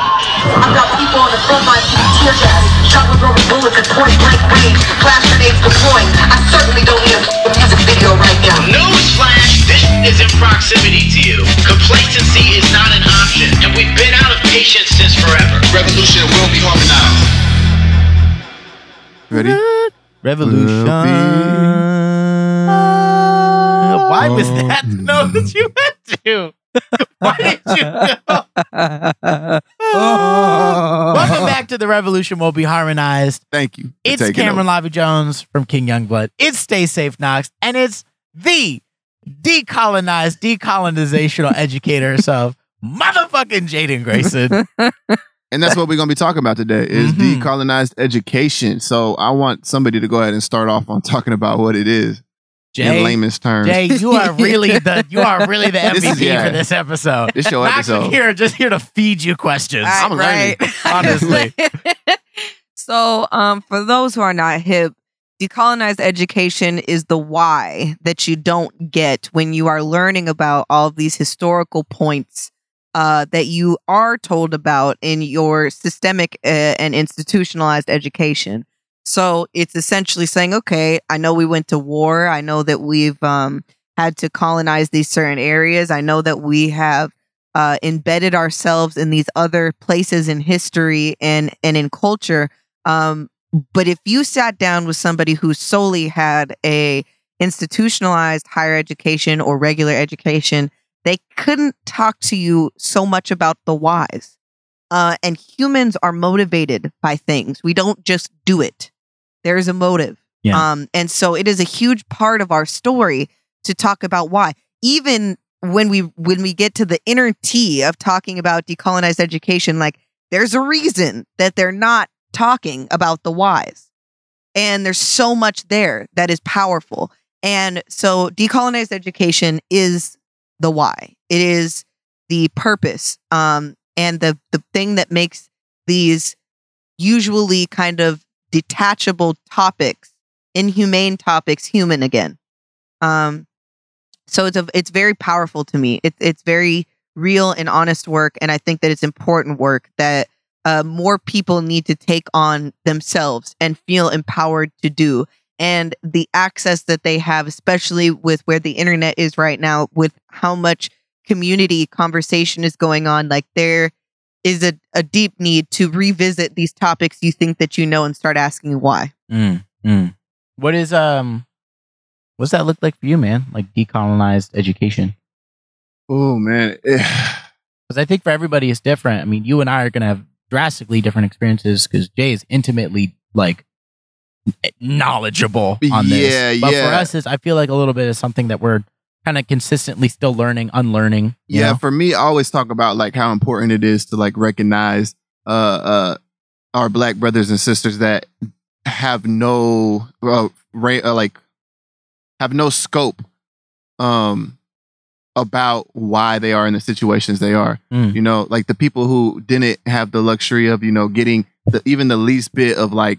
I've got people on the front lines getting tear gas, shot with rubber bullets at point blank range, flash grenades deploying. I certainly don't need a music video right now. Newsflash, this is in proximity to you. Complacency is not an option, and we've been out of patience since forever. Revolution will be harmonized. Ready? Revolution. Why was that the note that you went to? Why did you go? Welcome back to the Revolution will be harmonized. Thank you. It's Cameron. Lavi-Jones from King Youngblood. It's Stay Safe Knox, and it's the decolonized, decolonizational educator herself, motherfucking Jaiden Grayson. And that's what we're going to be talking about today is Mhm. decolonized education. So I want somebody to go ahead and start off on talking about what it is in Jay, layman's terms. Jay, you are really the you are really the This MVP is- yeah. for this episode. This your episode. is episode. here just here to feed you questions. I'm learning. Honestly. so, um, for those who are not hip, decolonized education is the why that you don't get when you are learning about all of these historical points uh, that you are told about in your systemic uh, and institutionalized education. So it's essentially saying, okay, I know we went to war. I know that we've um, had to colonize these certain areas. I know that we have uh, embedded ourselves in these other places in history and and in culture. Um, but if you sat down with somebody who solely had a institutionalized higher education or regular education, they couldn't talk to you so much about the whys. Uh, and humans are motivated by things. We don't just do it. There's a motive. Yeah. Um, and so it is a huge part of our story to talk about why. Even when we when we get to the inner T of talking about decolonized education, like there's a reason that they're not talking about the whys. And there's so much there that is powerful. And so decolonized education is the why. It is the purpose. Um, and the the thing that makes these usually kind of detachable topics, inhumane topics, human again. Um, so it's a, it's very powerful to me. It's it's very real and honest work, and I think that it's important work that uh, more people need to take on themselves and feel empowered to do. And the access that they have, especially with where the internet is right now, with how much community conversation is going on, like there is a, a deep need to revisit these topics you think that you know and start asking why. Mm, mm. What is um what's that look like for you, man? Like decolonized education? Oh, man. Because I think for everybody it's different. I mean, you and I are gonna have drastically different experiences because Jay is intimately like knowledgeable on this. Yeah, but yeah. for us, is I feel like a little bit is something that we're kind of consistently still learning, unlearning. yeah, know? for me, I always talk about like how important it is to like recognize uh uh our black brothers and sisters that have no uh, ra- uh, like have no scope um about why they are in the situations they are. Mm. You know, like the people who didn't have the luxury of, you know, getting the, even the least bit of like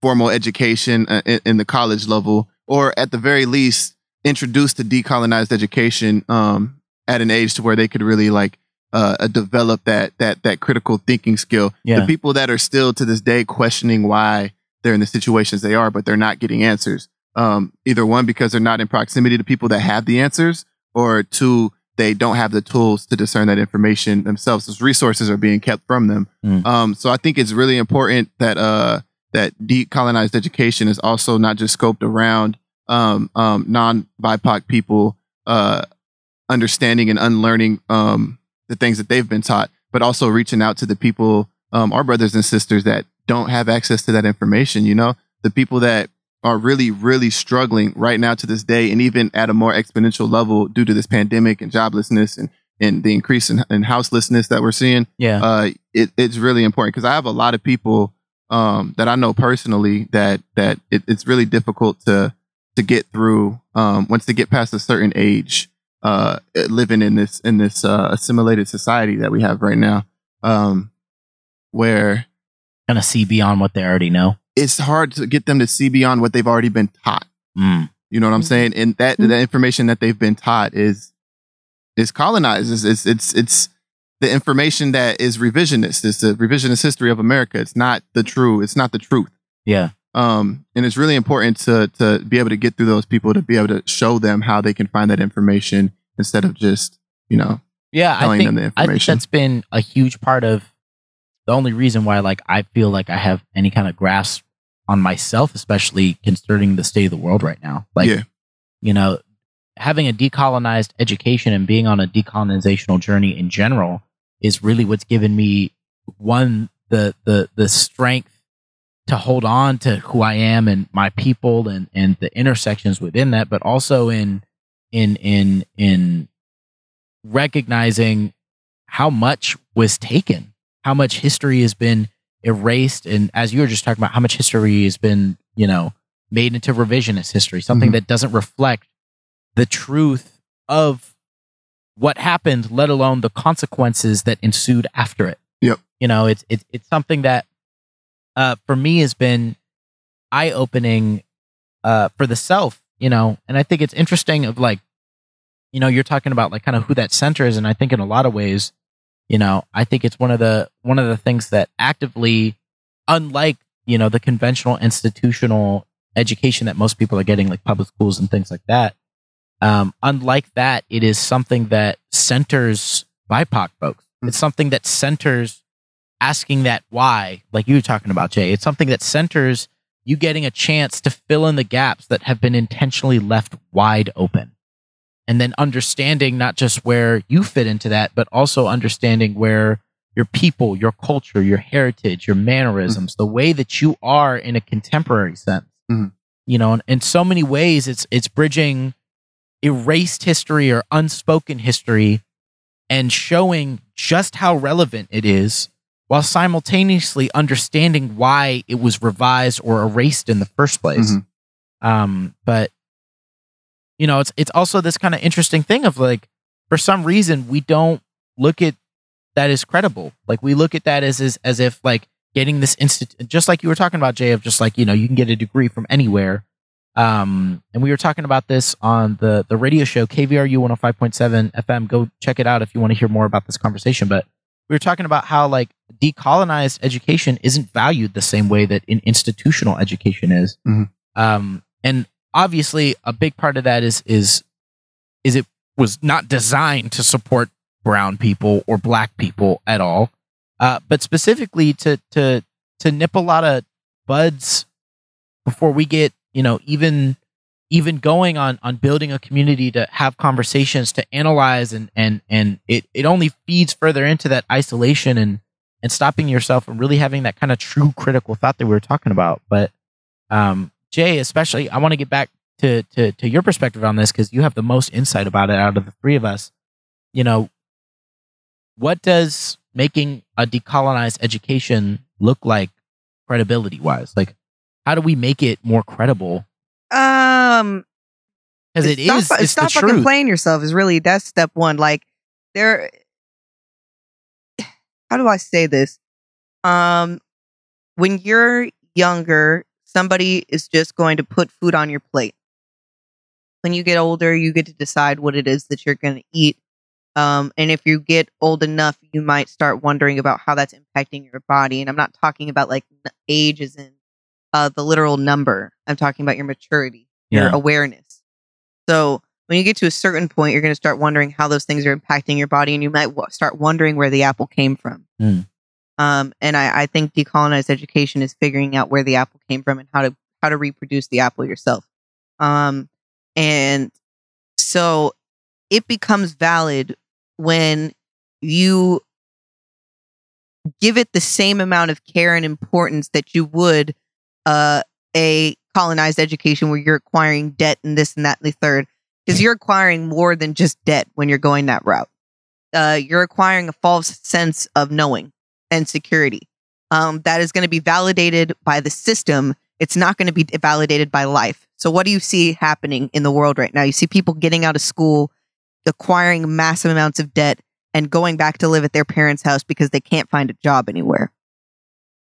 formal education uh, in, in the college level, or at the very least introduced to decolonized education um, at an age to where they could really like uh, uh, develop that that that critical thinking skill. Yeah. The people that are still to this day questioning why they're in the situations they are, but they're not getting answers. Um, either one because they're not in proximity to people that have the answers, or two they don't have the tools to discern that information themselves. Those resources are being kept from them. Mm. Um, so I think it's really important that uh, that decolonized education is also not just scoped around um, um, non BIPOC people uh, understanding and unlearning um, the things that they've been taught, but also reaching out to the people, um, our brothers and sisters that don't have access to that information. You know, the people that are really, really struggling right now to this day, and even at a more exponential level due to this pandemic and joblessness and and the increase in, in houselessness that we're seeing yeah. uh, it, it's really important because I have a lot of people um, that I know personally that that it, it's really difficult to to get through um, once they get past a certain age, uh, living in this in this uh, assimilated society that we have right now, um, where kind of see beyond what they already know. it's hard to get them to see beyond what they've already been taught. Mm. You know what I'm saying? And that Mhm. the information that they've been taught is is colonized. It's it's it's, it's the information that is revisionist. It's the revisionist history of America. It's not the true. It's not the truth. Yeah. Um, and it's really important to to be able to get through those people to be able to show them how they can find that information instead of just you know Yeah, I telling think, them the information. I think that's been a huge part of the only reason why like I feel like I have any kind of grasp on myself, especially concerning the state of the world right now. Like Yeah. you know, having a decolonized education and being on a decolonizational journey in general is really what's given me one the the the strength to hold on to who I am and my people and and the intersections within that, but also in in in in recognizing how much was taken, how much history has been erased, and as you were just talking about, how much history has been, you know, made into revisionist history, something Mhm. that doesn't reflect the truth of what happened, let alone the consequences that ensued after it. Yep. You know, it's it's it's something that uh for me has been eye opening uh for the self, you know, and I think it's interesting of like you know, you're talking about like kind of who that center is, and I think in a lot of ways, you know, I think it's one of the one of the things that actively, unlike you know the conventional institutional education that most people are getting, like public schools and things like that. Um, unlike that, it is something that centers BIPOC folks. It's something that centers asking that why, like you were talking about, Jay. It's something that centers you getting a chance to fill in the gaps that have been intentionally left wide open and then understanding not just where you fit into that, but also understanding where your people, your culture, your heritage, your mannerisms, the way that you are in a contemporary sense. Mhm. You know, in, in so many ways, it's it's bridging erased history or unspoken history and showing just how relevant it is while simultaneously understanding why it was revised or erased in the first place. Mhm. Um, but you know, it's it's also this kind of interesting thing of like, for some reason, we don't look at that as credible. Like we look at that as as, as if like getting this instant, just like you were talking about, Jay, of just like you know you can get a degree from anywhere. Um, and we were talking about this on the the radio show KVRU 105.7 FM. Go check it out if you want to hear more about this conversation. But we were talking about how like decolonized education isn't valued the same way that in institutional education is. Mhm. Um, and obviously, a big part of that is is is it was not designed to support brown people or black people at all, uh, but specifically to to to nip a lot of buds before we get you know even even going on on building a community to have conversations to analyze and and and it it only feeds further into that isolation and and stopping yourself and really having that kind of true critical thought that we were talking about. But um jay especially i want to get back to to to your perspective on this because you have the most insight about it out of the three of us. You know what does making a decolonized education look like credibility wise like how do we make it more credible Um, because it stop, is it's stop fucking truth playing yourself is really that's step one. Like there, how do I say this? Um, when you're younger, somebody is just going to put food on your plate. When you get older, you get to decide what it is that you're going to eat. Um, and if you get old enough, you might start wondering about how that's impacting your body. And I'm not talking about like n- age as in uh, the literal number. I'm talking about your maturity, your awareness. So when you get to a certain point, you're going to start wondering how those things are impacting your body, and you might w- start wondering where the apple came from. Mm. Um, and I, I think decolonized education is figuring out where the apple came from and how to how to reproduce the apple yourself. Um, and so it becomes valid when you give it the same amount of care and importance that you would uh, a colonized education where you're acquiring debt and this and that and the third because you're acquiring more than just debt when you're going that route. Uh, you're acquiring a false sense of knowing and security. Um, that is going to be validated by the system. It's not going to be validated by life. So what do you see happening in the world right now? You see people getting out of school acquiring massive amounts of debt and going back to live at their parents house because they can't find a job anywhere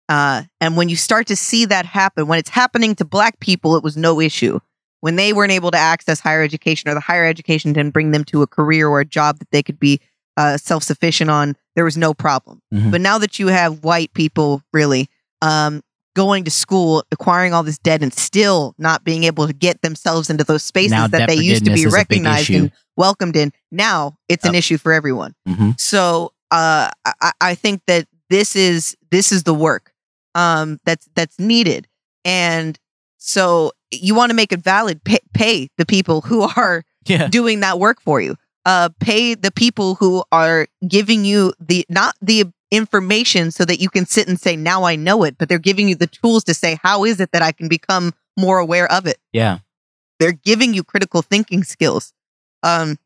uh, and when you start to see that happen, when it's happening to black people, it was no issue. When they weren't able to access higher education or the higher education didn't bring them to a career or a job that they could be uh, self sufficient on, there was no problem. Mhm. But now that you have white people really um, going to school, acquiring all this debt, and still not being able to get themselves into those spaces Now that they used to be is a big recognized and welcomed in, now it's an issue for everyone. Mhm. So uh, I, I think that this is this is the work um, that's that's needed, and so you want to make it valid. Pay, pay the people who are Yeah. doing that work for you. Uh, pay the people who are giving you the not the information so that you can sit and say now I know it, but they're giving you the tools to say how is it that I can become more aware of it Yeah. they're giving you critical thinking skills. Um,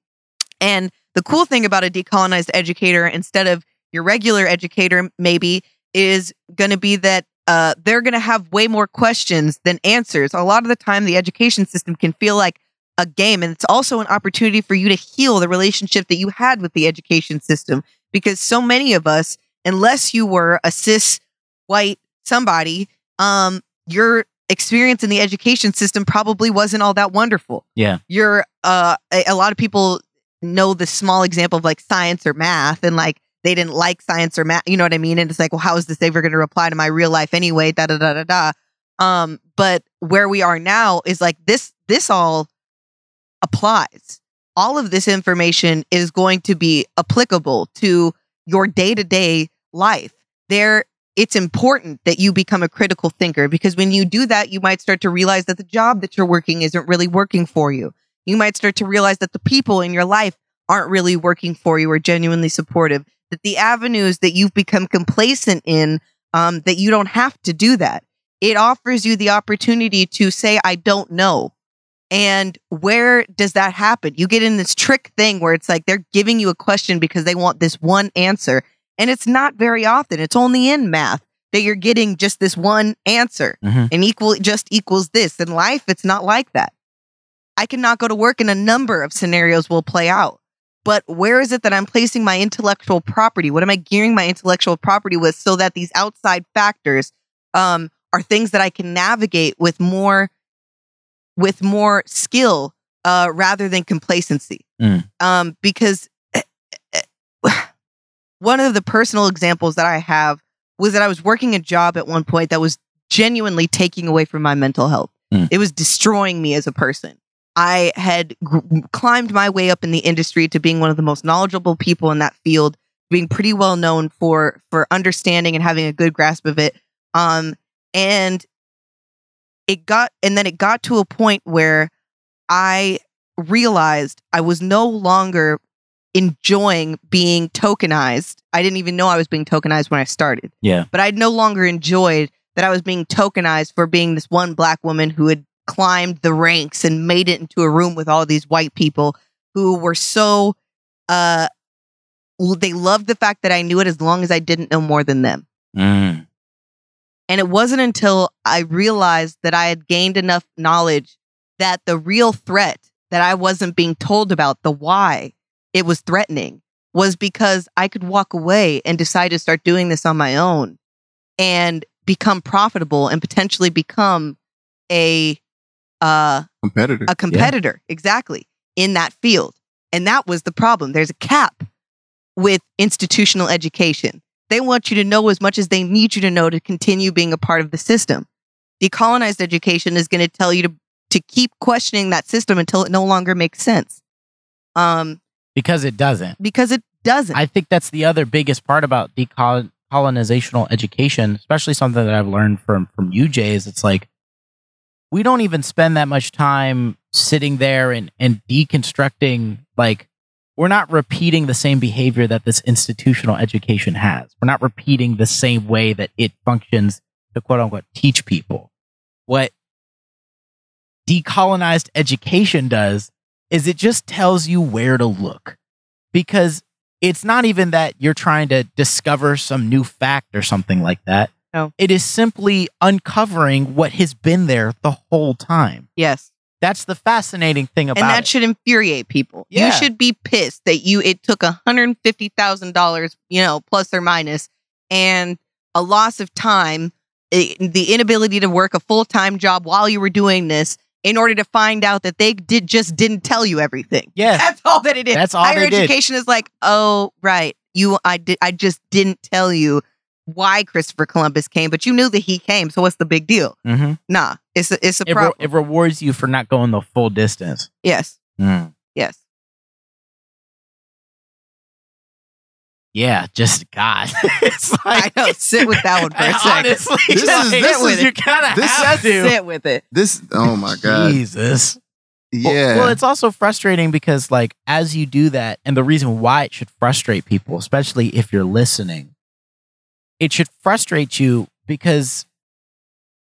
and the cool thing about a decolonized educator, instead of your regular educator, maybe is going to be that uh, they're going to have way more questions than answers. A lot of the time, the education system can feel like a game, and it's also an opportunity for you to heal the relationship that you had with the education system. Because so many of us, unless you were a cis white somebody, um, your experience in the education system probably wasn't all that wonderful. Yeah. You're uh a, a lot of people know the small example of like science or math and like they didn't like science or math, you know what I mean? And it's like, well, how is this ever going to apply to my real life anyway? Da da da da da. Um, but where we are now is like this this all applies. All of this information is going to be applicable to your day-to-day life. There it's important that you become a critical thinker because when you do that, you might start to realize that the job that you're working isn't really working for you. You might start to realize that the people in your life aren't really working for you or genuinely supportive, that the avenues that you've become complacent in, um, that you don't have to do that. It offers you the opportunity to say, I don't know. And where does that happen? You get in this trick thing where it's like they're giving you a question because they want this one answer. And it's not very often. It's only in math that you're getting just this one answer Mhm. and equal just equals this. In life, it's not like that. I cannot go to work and a number of scenarios will play out. But where is it that I'm placing my intellectual property? What am I gearing my intellectual property with so that these outside factors um, are things that I can navigate with more with more skill uh, rather than complacency? Mm. Um, because one of the personal examples that I have was that I was working a job at one point that was genuinely taking away from my mental health. Mm. It was destroying me as a person. I had gr- climbed my way up in the industry to being one of the most knowledgeable people in that field, being pretty well known for for understanding and having a good grasp of it. Um, and it got, and then it got to a point where I realized I was no longer enjoying being tokenized. I didn't even know I was being tokenized when I started Yeah. but I no longer enjoyed that I was being tokenized for being this one black woman who had climbed the ranks and made it into a room with all these white people who were so uh they loved the fact that I knew it as long as I didn't know more than them. Mm. And it wasn't until I realized that I had gained enough knowledge that the real threat that I wasn't being told about, the why it was threatening, was because I could walk away and decide to start doing this on my own and become profitable and potentially become a uh competitor. a competitor exactly in that field. And that was the problem. There's a cap with institutional education. They want you to know as much as they need you to know to continue being a part of the system. Decolonized education is going to tell you to to keep questioning that system until it no longer makes sense. Um Because it doesn't. because it doesn't. I think that's the other biggest part about decolonizational education, especially something that I've learned from from you, Jay, is it's like we don't even spend that much time sitting there and, and deconstructing like we're not repeating the same behavior that this institutional education has. We're not repeating the same way that it functions to quote unquote teach people. What decolonized education does is it just tells you where to look because it's not even that you're trying to discover some new fact or something like that. No. It is simply uncovering what has been there the whole time. yes That's the fascinating thing about it. and that it. should infuriate people. Yeah. You should be pissed that you it took hundred fifty thousand dollars, you know, plus or minus, and a loss of time, i- the inability to work a full time job while you were doing this, in order to find out that they did just didn't tell you everything. Yes. That's all that it is. That's all Higher they did. education is like, oh right, you I did I just didn't tell you why Christopher Columbus came, but you knew that he came. So what's the big deal? Mm-hmm. Nah, it's a it's a It, re- problem. it rewards you for not going the full distance. yes, yes. Yeah, just God. it's I know. Sit with that one for a second. honestly, This is- this with is- you kind of have to. sit with it. This. Oh my god. Jesus. Well- Yeah. Well, it's also frustrating because, like, as you do that, and the reason why it should frustrate people, especially if you're listening, it should frustrate you because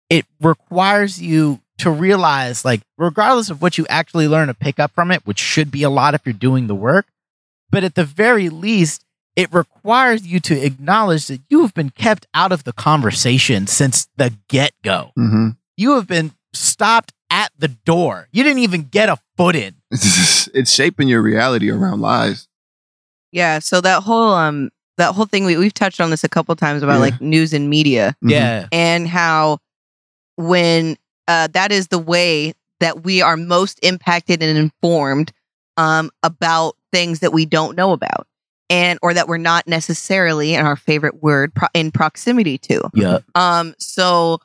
it requires you to realize, like, regardless of what you actually learn or pick up from it, which should be a lot if you're doing the work, but at the very least, it requires you to acknowledge that you have been kept out of the conversation since the get go. hmm You have been stopped at the door. You didn't even get a foot in. it's shaping your reality around lies. Yeah. So that whole um that whole thing we we've touched on this a couple times about Yeah. like news and media Mhm. Yeah. and how when uh, that is the way that we are most impacted and informed um, about things that we don't know about and or that we're not necessarily in our favorite word pro- in proximity to Yeah. um so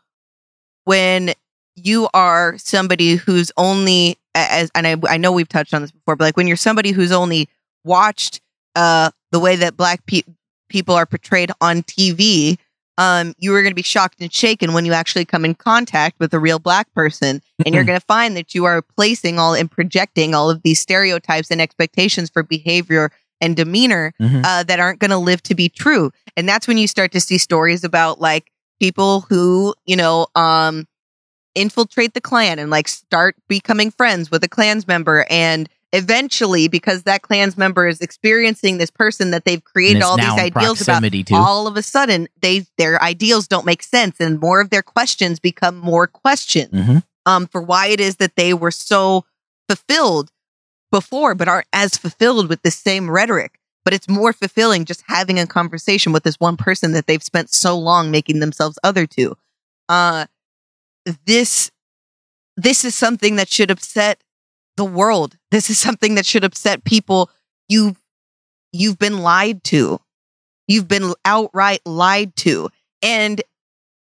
when you are somebody who's only as and I, I know we've touched on this before but like when you're somebody who's only watched uh the way that black pe- people are portrayed on TV um you are going to be shocked and shaken when you actually come in contact with a real black person. And you're going to find that you are placing all and projecting all of these stereotypes and expectations for behavior and demeanor Mhm. uh, that aren't going to live to be true. And that's when you start to see stories about like people who you know um infiltrate the Klan and like start becoming friends with a Klans member and eventually because that Klans member is experiencing this person that they've created all these ideals about to. all of a sudden they their ideals don't make sense and more of their questions become more questions Mhm. um for why it is that they were so fulfilled before but aren't as fulfilled with the same rhetoric but it's more fulfilling just having a conversation with this one person that they've spent so long making themselves other to uh this this is something that should upset the world. This is something that should upset people you you've been lied to. You've been outright lied to. And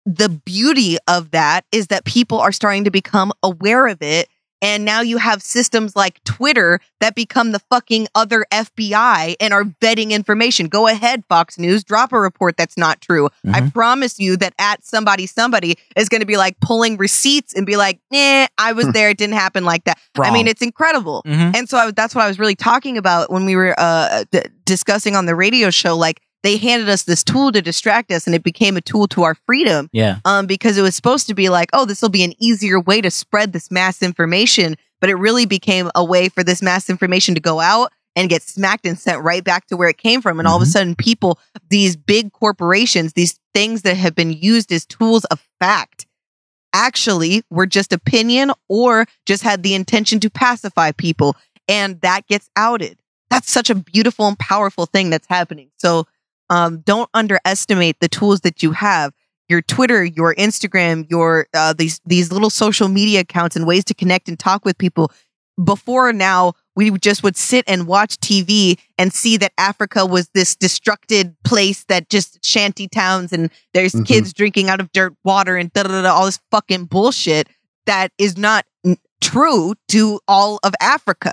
the beauty of that is that people are starting to become aware of it and now you have systems like Twitter that become the fucking other FBI and are vetting information. Go ahead, Fox News, drop a report that's not true. I Mhm. promise you that at somebody, somebody is going to be like pulling receipts and be like, nah, I was there. It didn't happen like that. I mean, it's incredible. Mhm. And so I, that's what I was really talking about when we were uh, d- discussing on the radio show. Like they handed us this tool to distract us, and it became a tool to our freedom. yeah. Um, because it was supposed to be like, oh, this will be an easier way to spread this mass information, but it really became a way for this mass information to go out and get smacked and sent right back to where it came from. And all of a Mhm. sudden, people, these big corporations, these things that have been used as tools of fact, actually were just opinion or just had the intention to pacify people. And that gets outed. That's such a beautiful and powerful thing that's happening. So um, don't underestimate the tools that you have. Your Twitter, your Instagram, your uh, these these little social media accounts and ways to connect and talk with people. Before now, we just would sit and watch TV and see that Africa was this destructed place that just shanty towns and there's Mhm. kids drinking out of dirt water and da da da all this fucking bullshit that is not n- true to all of Africa.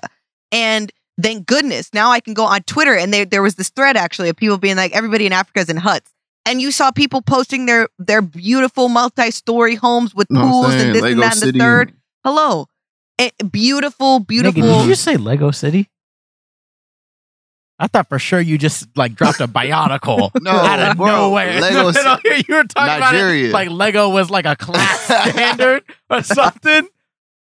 And thank goodness now I can go on Twitter and there there was this thread actually of people being like everybody in Africa is in huts. And you saw people posting their their beautiful multi-story homes with Know pools saying? and this Lego and that and City. the third. Hello. Eh, beautiful, beautiful. Nigga, did you say Lego City? I thought for sure you just like dropped a bionicle No, out of bro, nowhere. Lego you were talking Nigeria. about it like Lego was like a class standard or something.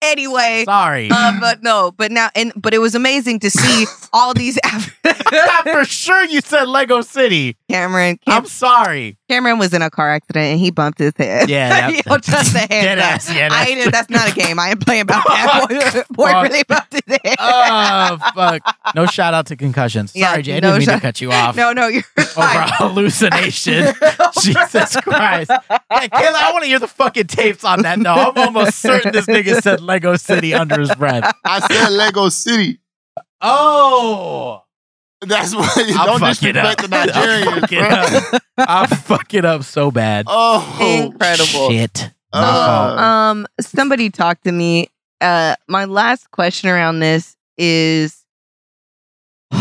Anyway, Sorry. uh, but no, but now and but it was amazing to see all these Af- for sure you said Lego City. Cameron. Cam- I'm sorry. Cameron was in a car accident and he bumped his head. Yeah, that- Yo, just the head. Dead clap. ass, yeah, I that's- ain't, that's not a game. I am playing about that. Boy, boy Fuck. really bumped his head. Oh fuck! No shout out to concussions. Yeah, Sorry, Jay. I no didn't mean to cut you off no, no, you're over fine. hallucination. Jesus Christ! Hey, Kayla, I want to hear the fucking tapes on that. No, I'm almost certain this nigga said Lego City under his breath. I said Lego City. Oh, That's why you I'll don't fuck it up. disrespect the I'll fuck it Nigerians. up. I'll fuck it up so bad. Oh, Incredible. Shit. So, Uh, um, somebody talked to me. Uh, my last question around this is,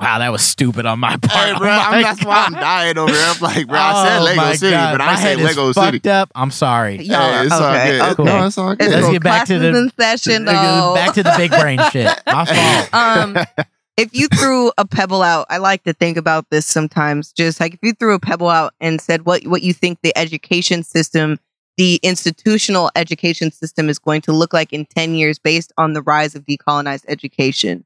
Wow, that was stupid on my part. Hey, Oh bro, my I'm, that's why I'm dying over here. I'm like, bro, I said Oh Lego my City, God. but My I said head is Lego fucked up. I'm sorry. y'all Hey, it's all good. okay. No, it's all good. Let's get back to the- in session. Nigga, though. Back to the big brain shit. My fault. um, if you threw a pebble out, I like to think about this sometimes. Just like if you threw a pebble out and said what what you think the education system, the institutional education system is going to look like in ten years, based on the rise of decolonized education.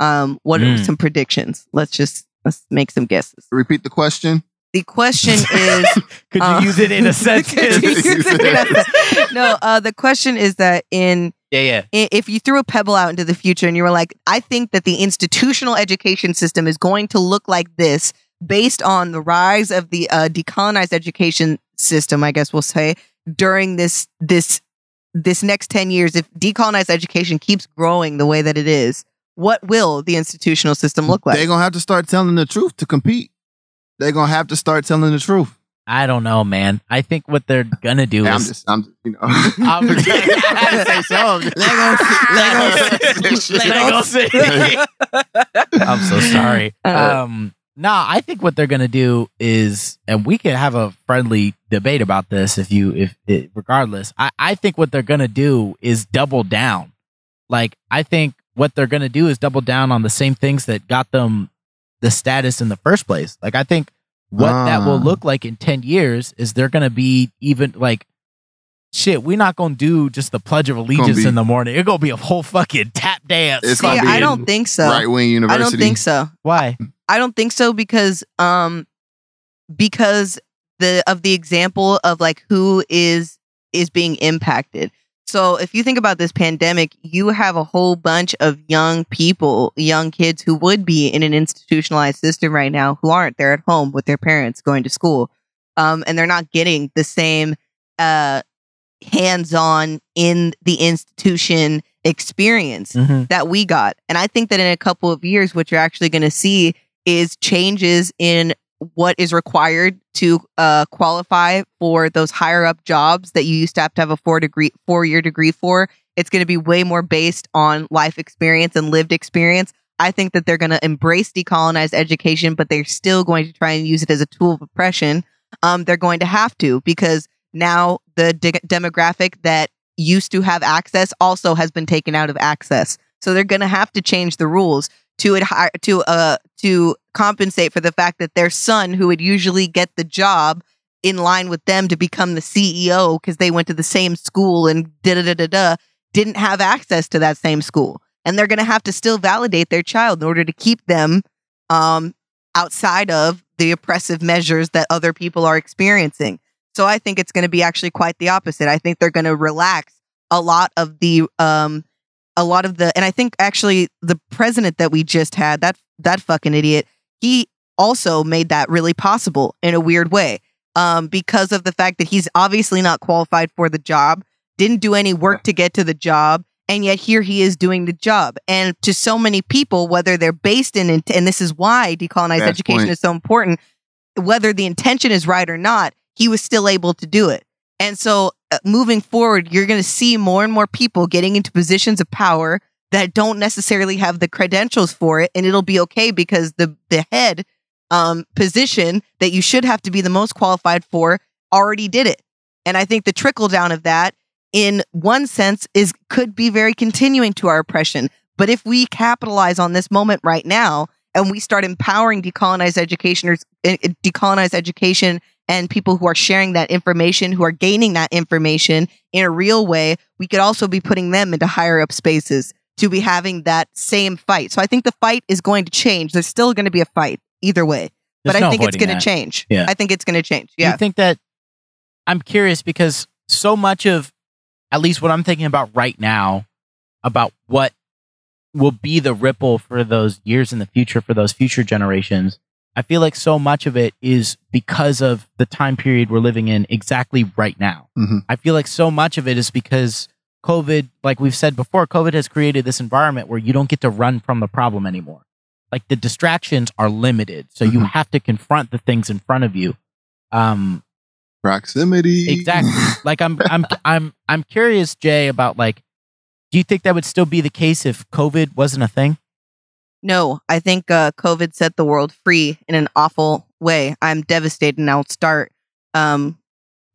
Um, what are Mm. some predictions? Let's just let's make some guesses. Repeat the question. The question is Could you Uh, use it in a sentence? Could you use it in a sen- no, uh, the question is that in yeah, yeah. if you threw a pebble out into the future and you were like, I think that the institutional education system is going to look like this based on the rise of the uh, decolonized education system, I guess we'll say, during this this this next 10 years, if decolonized education keeps growing the way that it is, what will the institutional system look like? They're gonna have to start telling the truth to compete. They're gonna have to start telling the truth. I don't know, man. I think what they're gonna do Hey, I'm is just, I'm just, you know. I'm- I had to say something. Lego City. I'm so sorry. Uh, Um, nah, I think what they're gonna do is, and we can have a friendly debate about this if you, if it, regardless. I, I think what they're gonna do is double down. Like, I think what they're gonna do is double down on the same things that got them the status in the first place. Like, I think what that will Ah. look like in ten years is they're gonna be even like. Shit, we're not gonna do just the Pledge of Allegiance be- in the morning. It's gonna be a whole fucking tap dance. It's See, be I don't think so. Right wing university. I don't think so. Why? I don't think so because um because the of the example of like who is is being impacted. So if you think about this pandemic, you have a whole bunch of young people, young kids who would be in an institutionalized system right now who aren't. They're at home with their parents going to school. Um and they're not getting the same uh hands-on in the institution experience Mm-hmm. that we got. And I think that in a couple of years, what you're actually going to see is changes in what is required to uh, qualify for those higher up jobs that you used to have to have a four degree, four year degree for. It's going to be way more based on life experience and lived experience. I think that they're going to embrace decolonized education, but they're still going to try and use it as a tool of oppression. Um, they're going to have to because now the de- demographic that used to have access also has been taken out of access. So they're going to have to change the rules to it to uh to compensate for the fact that their son who would usually get the job in line with them to become the CEO because they went to the same school and da da da da da didn't have access to that same school. And they're going to have to still validate their child in order to keep them um outside of the oppressive measures that other people are experiencing. So I think it's going to be actually quite the opposite. I think they're going to relax a lot of the um a lot of the and I think actually the president that we just had that that fucking idiot he also made that really possible in a weird way um because of the fact that he's obviously not qualified for the job didn't do any work to get to the job and yet here he is doing the job. And to so many people whether they're based in and this is why decolonized education point. is so important whether the intention is right or not he was still able to do it. And so uh, moving forward, you're going to see more and more people getting into positions of power that don't necessarily have the credentials for it. And it'll be okay because the, the head um, position that you should have to be the most qualified for already did it. And I think the trickle down of that in one sense is could be very continuing to our oppression. But if we capitalize on this moment right now and we start empowering decolonized educationers, eh, eh, decolonized education and people who are sharing that information, who are gaining that information in a real way, we could also be putting them into higher up spaces to be having that same fight. So I think the fight is going to change. There's still going to be a fight either way, but There's I think it's going to change. Yeah. I think it's going to change. Do Yeah. you think that I'm curious because so much of at least what I'm thinking about right now about what will be the ripple for those years in the future for those future generations. I feel like so much of it is because of the time period we're living in exactly right now. Mhm. I feel like so much of it is because COVID, like we've said before, COVID has created this environment where you don't get to run from the problem anymore. like the distractions are limited, so you Mhm. have to confront the things in front of you. Um, Proximity. exactly. like I'm, I'm, I'm, I'm curious, Jay, about like, do you think that would still be the case if COVID wasn't a thing? No, I think uh, COVID set the world free in an awful way. I'm devastated, and I'll start um, a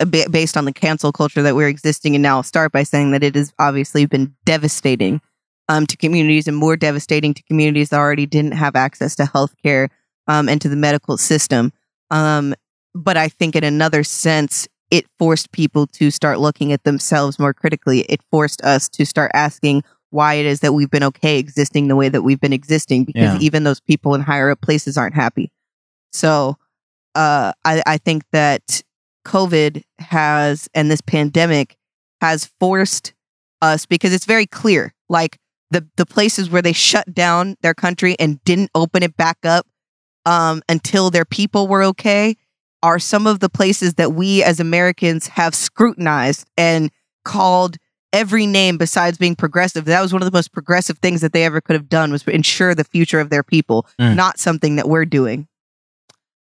bit based on the cancel culture that we're existing in now. I'll start by saying that it has obviously been devastating um, to communities and more devastating to communities that already didn't have access to healthcare um, and to the medical system. Um, but I think, in another sense, it forced people to start looking at themselves more critically. It forced us to start asking why it is that we've been okay existing the way that we've been existing because Yeah. even those people in higher up places aren't happy. So uh, I, I think that COVID has and this pandemic has forced us because it's very clear like the the places where they shut down their country and didn't open it back up um, until their people were okay are some of the places that we as Americans have scrutinized and called every name besides being progressive. That was one of the most progressive things that they ever could have done was ensure the future of their people, Mm. not something that we're doing.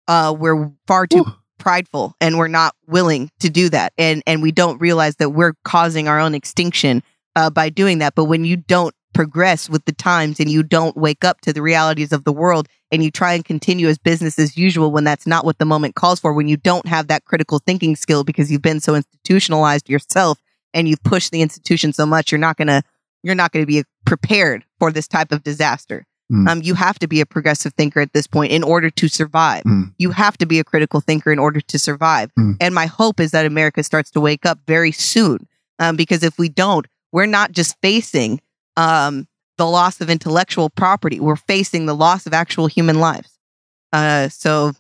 Uh, we're far too Whew. Prideful and we're not willing to do that. And and we don't realize that we're causing our own extinction uh, by doing that. But when you don't progress with the times and you don't wake up to the realities of the world and you try and continue as business as usual when that's not what the moment calls for, when you don't have that critical thinking skill because you've been so institutionalized yourself and you've pushed the institution so much, you're not gonna you're not gonna be prepared for this type of disaster. Mm. Um, you have to be a progressive thinker at this point in order to survive. Mm. You have to be a critical thinker in order to survive. Mm. And my hope is that America starts to wake up very soon. Um, because if we don't, we're not just facing um, the loss of intellectual property, we're facing the loss of actual human lives. Uh, so,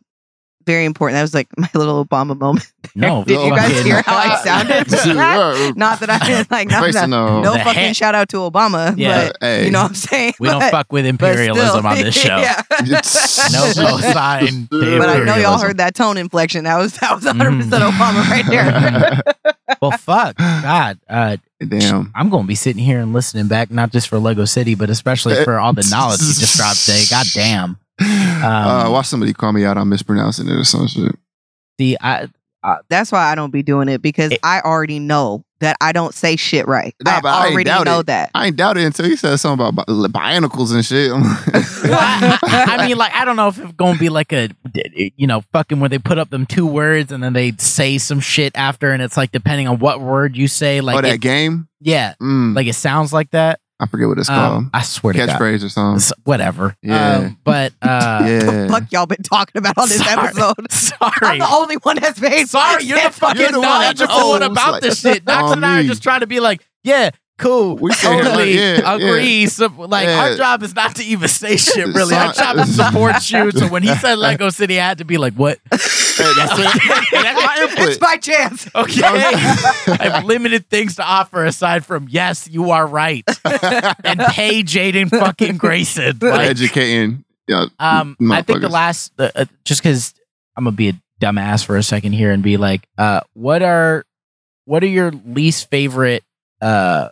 very important. That was like my little Obama moment. No, Did you guys hear how I sounded? Yeah. not that I like, not that, the- no The fucking hand- shout out to Obama, Yeah. but Hey. you know what I'm saying? We don't fuck with imperialism still, on this show. yeah. No cosign. to But I know y'all heard that tone inflection. That was that was 100 Mhm. percent Obama right there. Well, fuck, God, uh, Damn. I'm going to be sitting here and listening back, not just for Lego City, but especially for all the knowledge you just dropped today. God damn. uh, Um, watch somebody call me out on mispronouncing it or some shit. See, I, That's why I don't be doing it because It- I already know that I don't say shit right. Nah, I but I already know it. that. I ain't doubt it until you said something about bi- bionicles and shit. well, I, I- I mean, like, I don't know if it's going to be like a, you know, fucking where they put up them two words and then they say some shit after, and it's like depending on what word you say, like, oh, that it- game? yeah, Mm, like it sounds like that. I forget what it's called. Um, I swear to God, Catchphrase or something. S- whatever. Yeah. Um, but uh, yeah. Fuck y'all been talking about on this Sorry. episode. Sorry. I'm the only one that's made. Sorry, you're the fucking You're the knowledgeable one knows, about like, this shit. Knox and I are just trying to be like, yeah, cool, We here like, totally yeah, agree. So, like, our job is not to even say shit. Really, our job is to support you. So when he said Lego City, I had to be like, what? That's, my input. It's my chance. Okay, I have limited things to offer aside from yes, you are right, and pay Jaiden fucking Grayson. Like, Educating. Yeah. Um, I think the last, uh, uh, just because I'm gonna be a dumbass for a second here and be like, uh, what are, what are your least favorite, uh,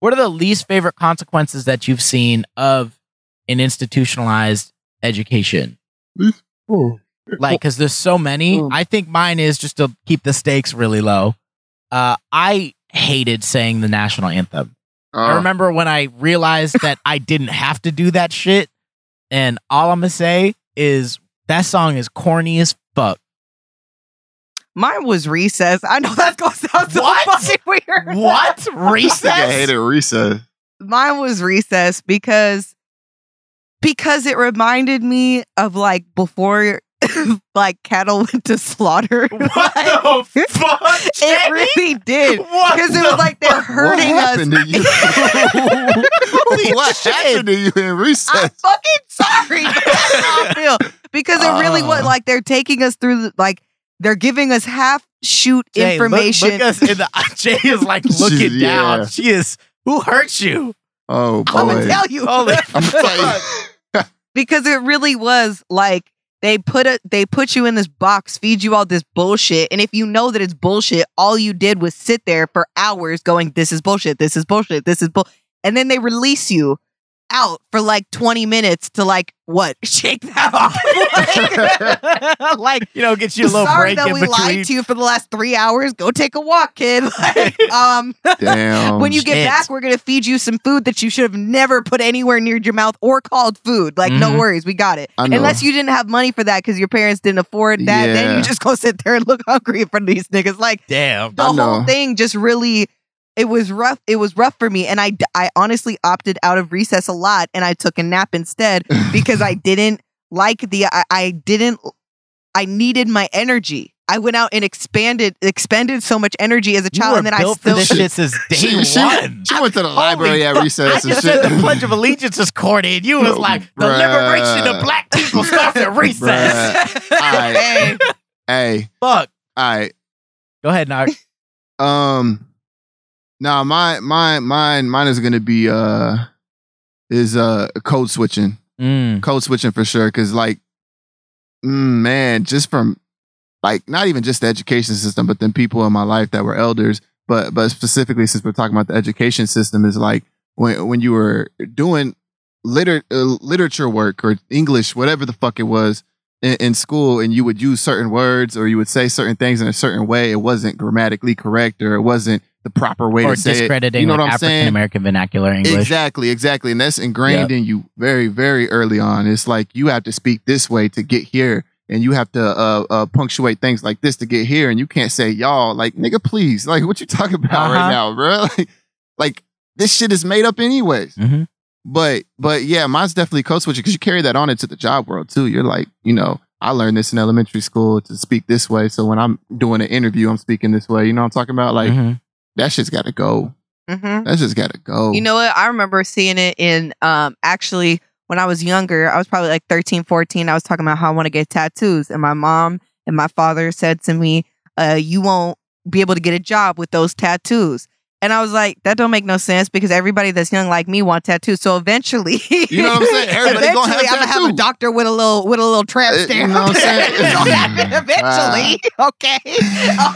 what are the least favorite consequences that you've seen of an institutionalized education? Like, because there's so many. I think mine is just to keep the stakes really low. Uh, I hated saying the national anthem. I Uh, remember when I realized that I didn't have to do that shit. And all I'm gonna say is that song is corny as fuck. Mine was recess. I know that's gonna sound so What? fucking weird. What? Recess? I Recess? hated recess. Mine was recess because because it reminded me of like before like cattle went to slaughter. What Like, the fuck? it really did. Because it was like they're fuck? hurting what us. happened to you? What shit. happened to you in recess? I'm fucking sorry. but That's how I feel. Because it really was Uh. like they're taking us through like they're giving us half shoot Jay, information. Look, us in the Jay is like looking Yeah. down. She is who hurt you? Oh boy. I'm gonna tell you. Holy I'm tell you. because it really was like they put a they put you in this box feed you all this bullshit and if you know that it's bullshit all you did was sit there for hours going this is bullshit this is bullshit this is bull and then they release you out for like 20 minutes to like what shake that off. like, like, You know, get you a little sorry break that in we between. lied to you for the last three hours. Go take a walk, kid. Like, um, Damn. when you get shit. back, we're gonna feed you some food that you should have never put anywhere near your mouth or called food. Like, no Mhm. worries, we got it. Unless you didn't have money for that because your parents didn't afford that, then you just go sit there and look hungry in front of these niggas. Like Damn. the I whole know. thing just really it was rough it was rough for me and I, I honestly opted out of recess a lot and i took a nap instead because i didn't like the I, I didn't i needed my energy i went out and expanded expended so much energy as a child were and then i built still for this shit since day she, she, one. she went to the Holy library at fuck. recess I and just shit. said the Pledge of Allegiance is corny, and you was like, the Bruh. liberation of black people starts at recess. Bruh. Hey, hey, Fuck. all right. Go ahead, Nog. Um, now my my mine mine is gonna be uh is uh code switching, Mm. code switching for sure. Cause like, mm, man, just from like not even just the education system, but then people in my life that were elders. But but specifically, since we're talking about the education system, is like when when you were doing liter uh, literature work or English, whatever the fuck it was. In, in school, and you would use certain words or you would say certain things in a certain way, it wasn't grammatically correct or it wasn't the proper way Or to say it. discrediting You know like what I'm African saying? American vernacular English. Exactly, exactly. And that's ingrained in you very, very early on. It's like you have to speak this way to get here. And you have to uh, uh, punctuate things like this to get here. And you can't say y'all. Like, nigga, please. Like, what you talking about Uh-huh. right now, bro? Like, like, this shit is made up anyways. Mhm. But, but yeah, mine's definitely code switching because you carry that on into the job world too. You're like, you know, I learned this in elementary school to speak this way. So when I'm doing an interview, I'm speaking this way. You know what I'm talking about? Like, Mhm. That shit's got to go. mhm. That just got to go. You know what? I remember seeing it in um actually when I was younger, I was probably like 13, 14. I was talking about how I want to get tattoos. And my mom and my father said to me, uh, you won't be able to get a job with those tattoos. And I was like, that don't make no sense because everybody that's young like me want tattoos. So eventually, You know what I'm saying? Everybody eventually gonna have I'm gonna have a doctor with a little with a little tramp Uh, you know what I'm saying? It'll happen eventually. okay.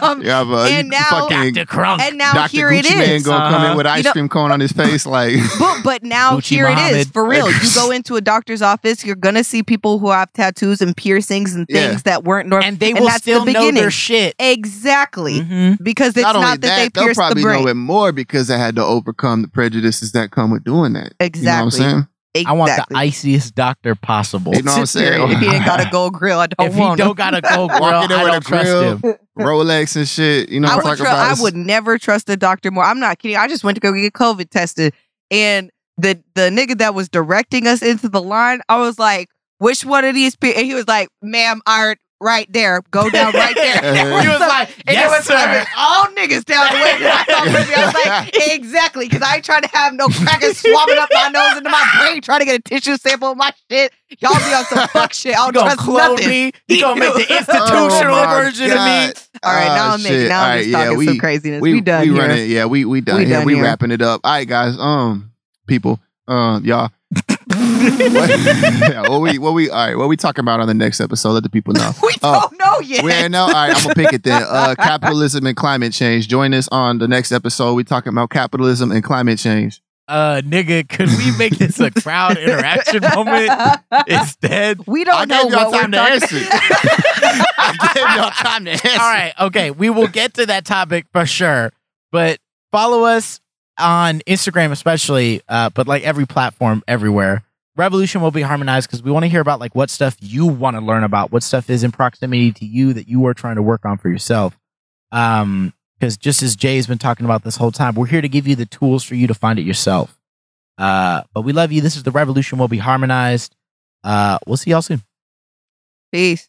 Um, Yeah, but and you now- fucking Dr. Crunk. and now Dr. here Gucci it Mane is. gonna come in Uh-huh. with ice You know- cream cone on his face, like But but now Gucci here it is for real. You go into a doctor's office, you're gonna see people who have tattoos and piercings and Yeah. things that weren't normal. and they and will that's the still know beginning. their shit. Exactly, Mhm. because it's not not, that, that, they they'll pierced the probably brain. Know more because I had to overcome the prejudices that come with doing that. Exactly. You know what I'm saying? I want the iciest doctor possible. You know what I'm saying? if he ain't got a gold grill, I don't if he don't got a gold grill, Walking in I with don't a trust grill. him. Rolex and shit. You know I what I'm would, talking tru- about? I would never trust the doctor more. I'm not kidding. I just went to go get COVID tested, and the the nigga that was directing us into the line, I was like, "Which one of these?" Pe-? And he was like, "Ma'am, I right there. Go down right there." Uh-huh. He was like, And "Yes, it was sir." All niggas down the way. I, maybe I was like, exactly, because I ain't trying to have no crackers swabbing up my nose into my brain, trying to get a tissue sample of my shit. Y'all be on some fuck shit. I You don't trust clone nothing. me? You gonna make the Oh institutional my version of me? All right, now Oh, I'm making, now I'm All just right, talking yeah, we, some craziness. we, We, done we here. run it. Yeah, we we done We here. done we here. wrapping it up. All right, guys. Um, people. Um, y'all. What, yeah, what we what we all right? What we talking about on the next episode? Let the people know. We Oh, don't know yet. We ain't know. All right, I'm gonna pick it then. Uh, capitalism and climate change. Join us on the next episode. We talking about capitalism and climate change. Uh, nigga, could we make this a crowd interaction moment instead? we don't I know gave y'all what time we're to answer. I gave y'all time to answer. All right, okay, we will get to that topic for sure. But follow us on Instagram, especially, uh, but like every platform everywhere. Revolution will be harmonized because we want to hear about like what stuff you want to learn about, what stuff is in proximity to you that you are trying to work on for yourself. Um, because just as Jay has been talking about this whole time, we're here to give you the tools for you to find it yourself. Uh, but we love you. This is the revolution will be harmonized. Uh, we'll see y'all soon. Peace.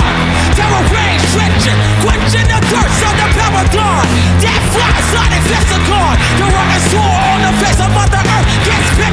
a god. Death flies on the face of God. The rock is on the face of Mother Earth. Gets.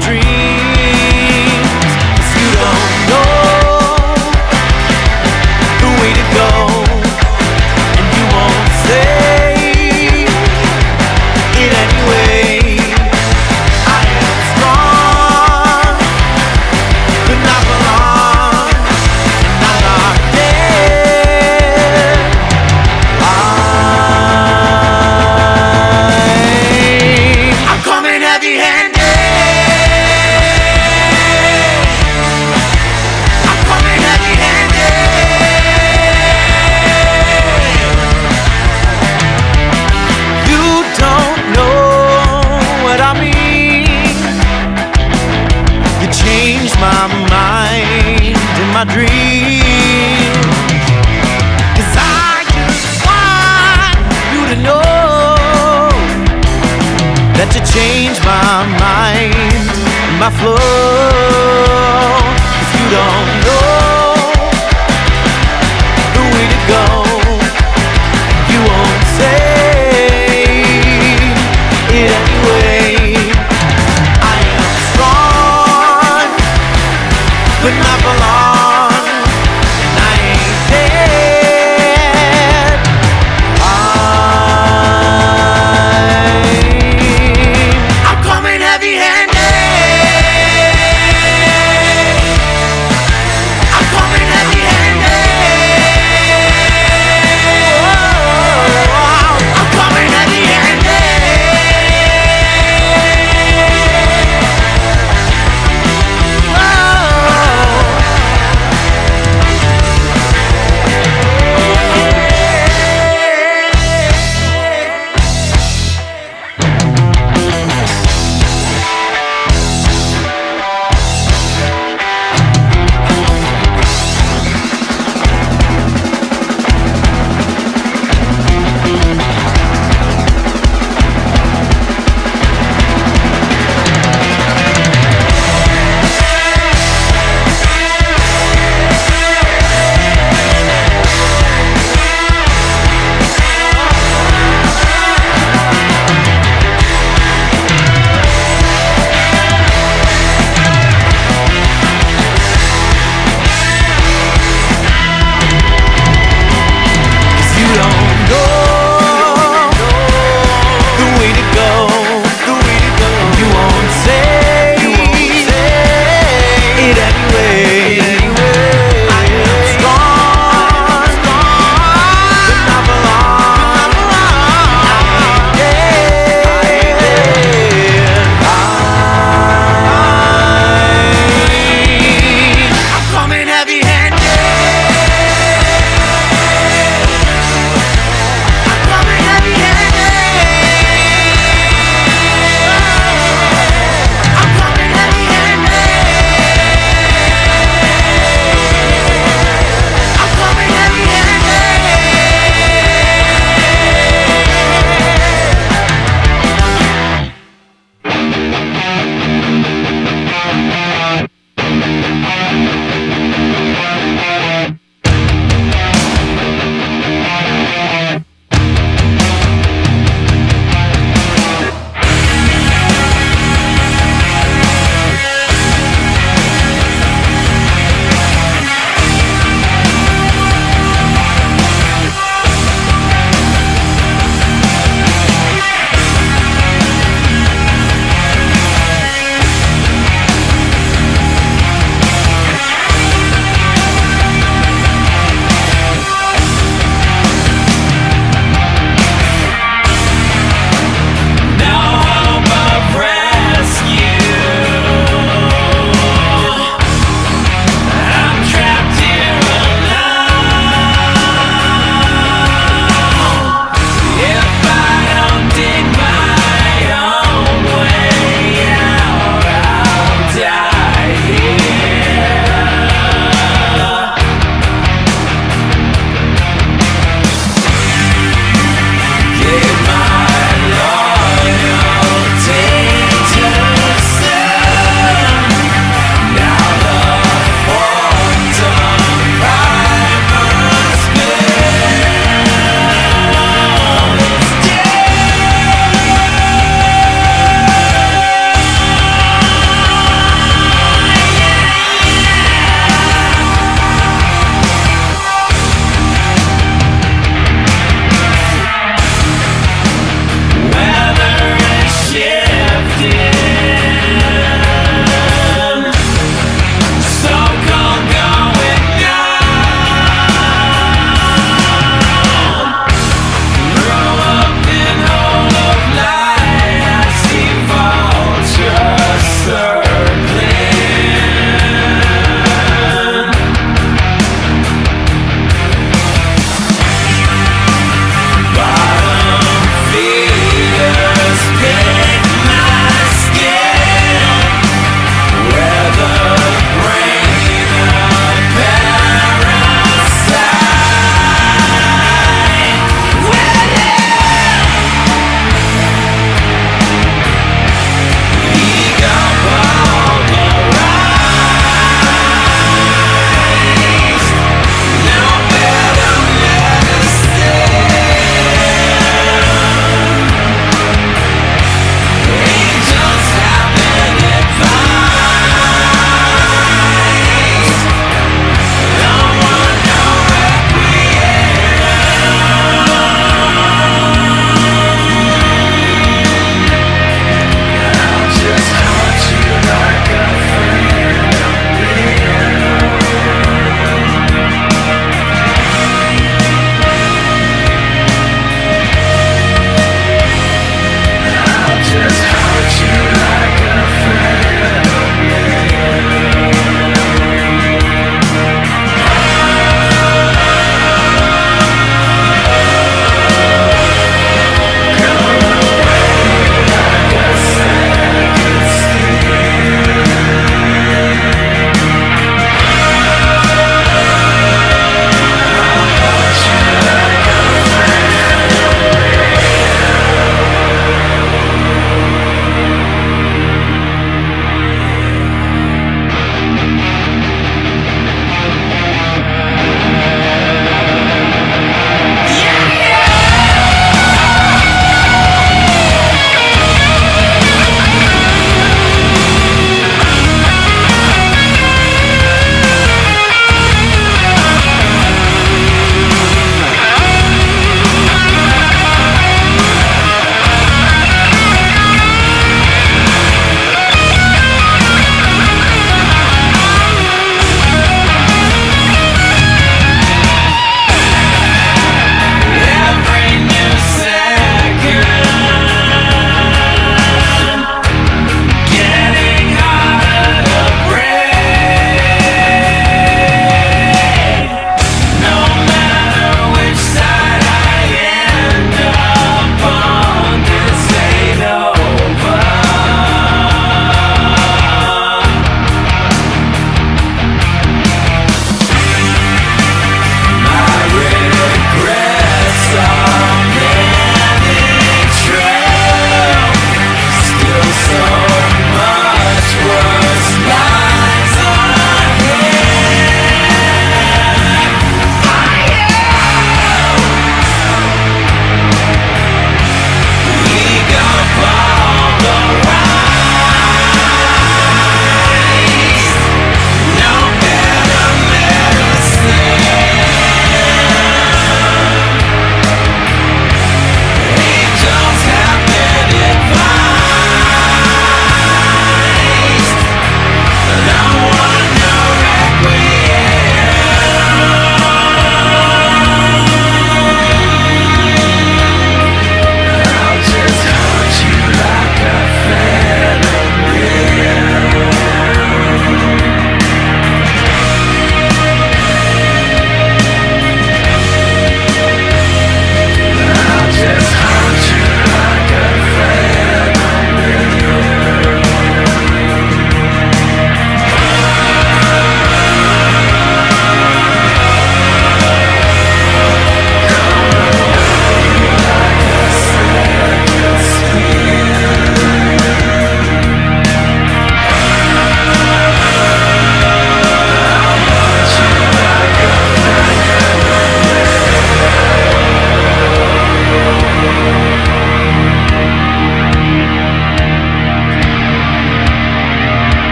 Dream.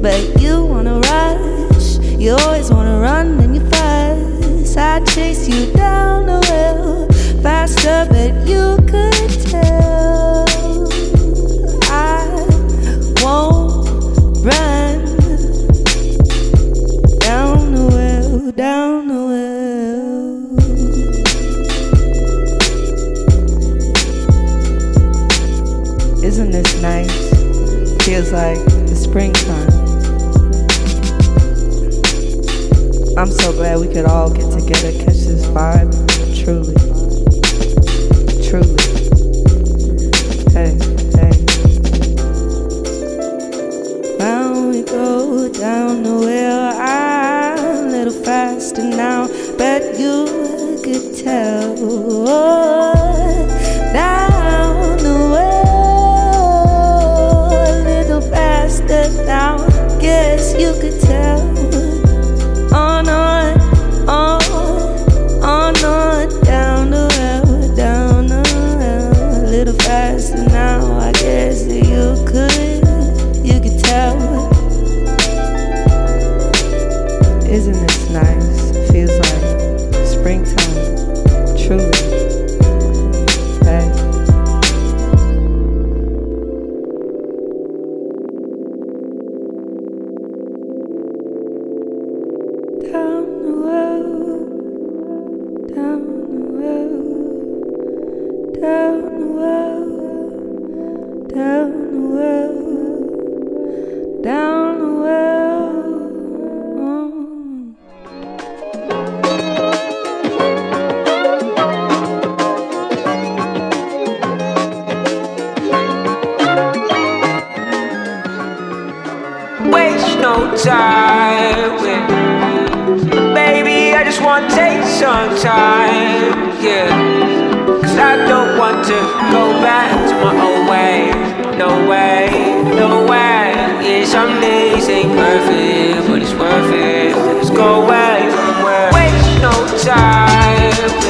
but you wanna rush. You always wanna run and you fuss. I chase you down the hill faster, but you could tell. I won't run down the well, down the well. Isn't this nice? Feels like the springtime. I'm so glad we could all get together, catch this vibe, truly. sunshine, yeah. Cause I don't want to go back to my old way. No way, no way. Yeah, some days ain't perfect, but it's worth it. Let's go away from where waste no time.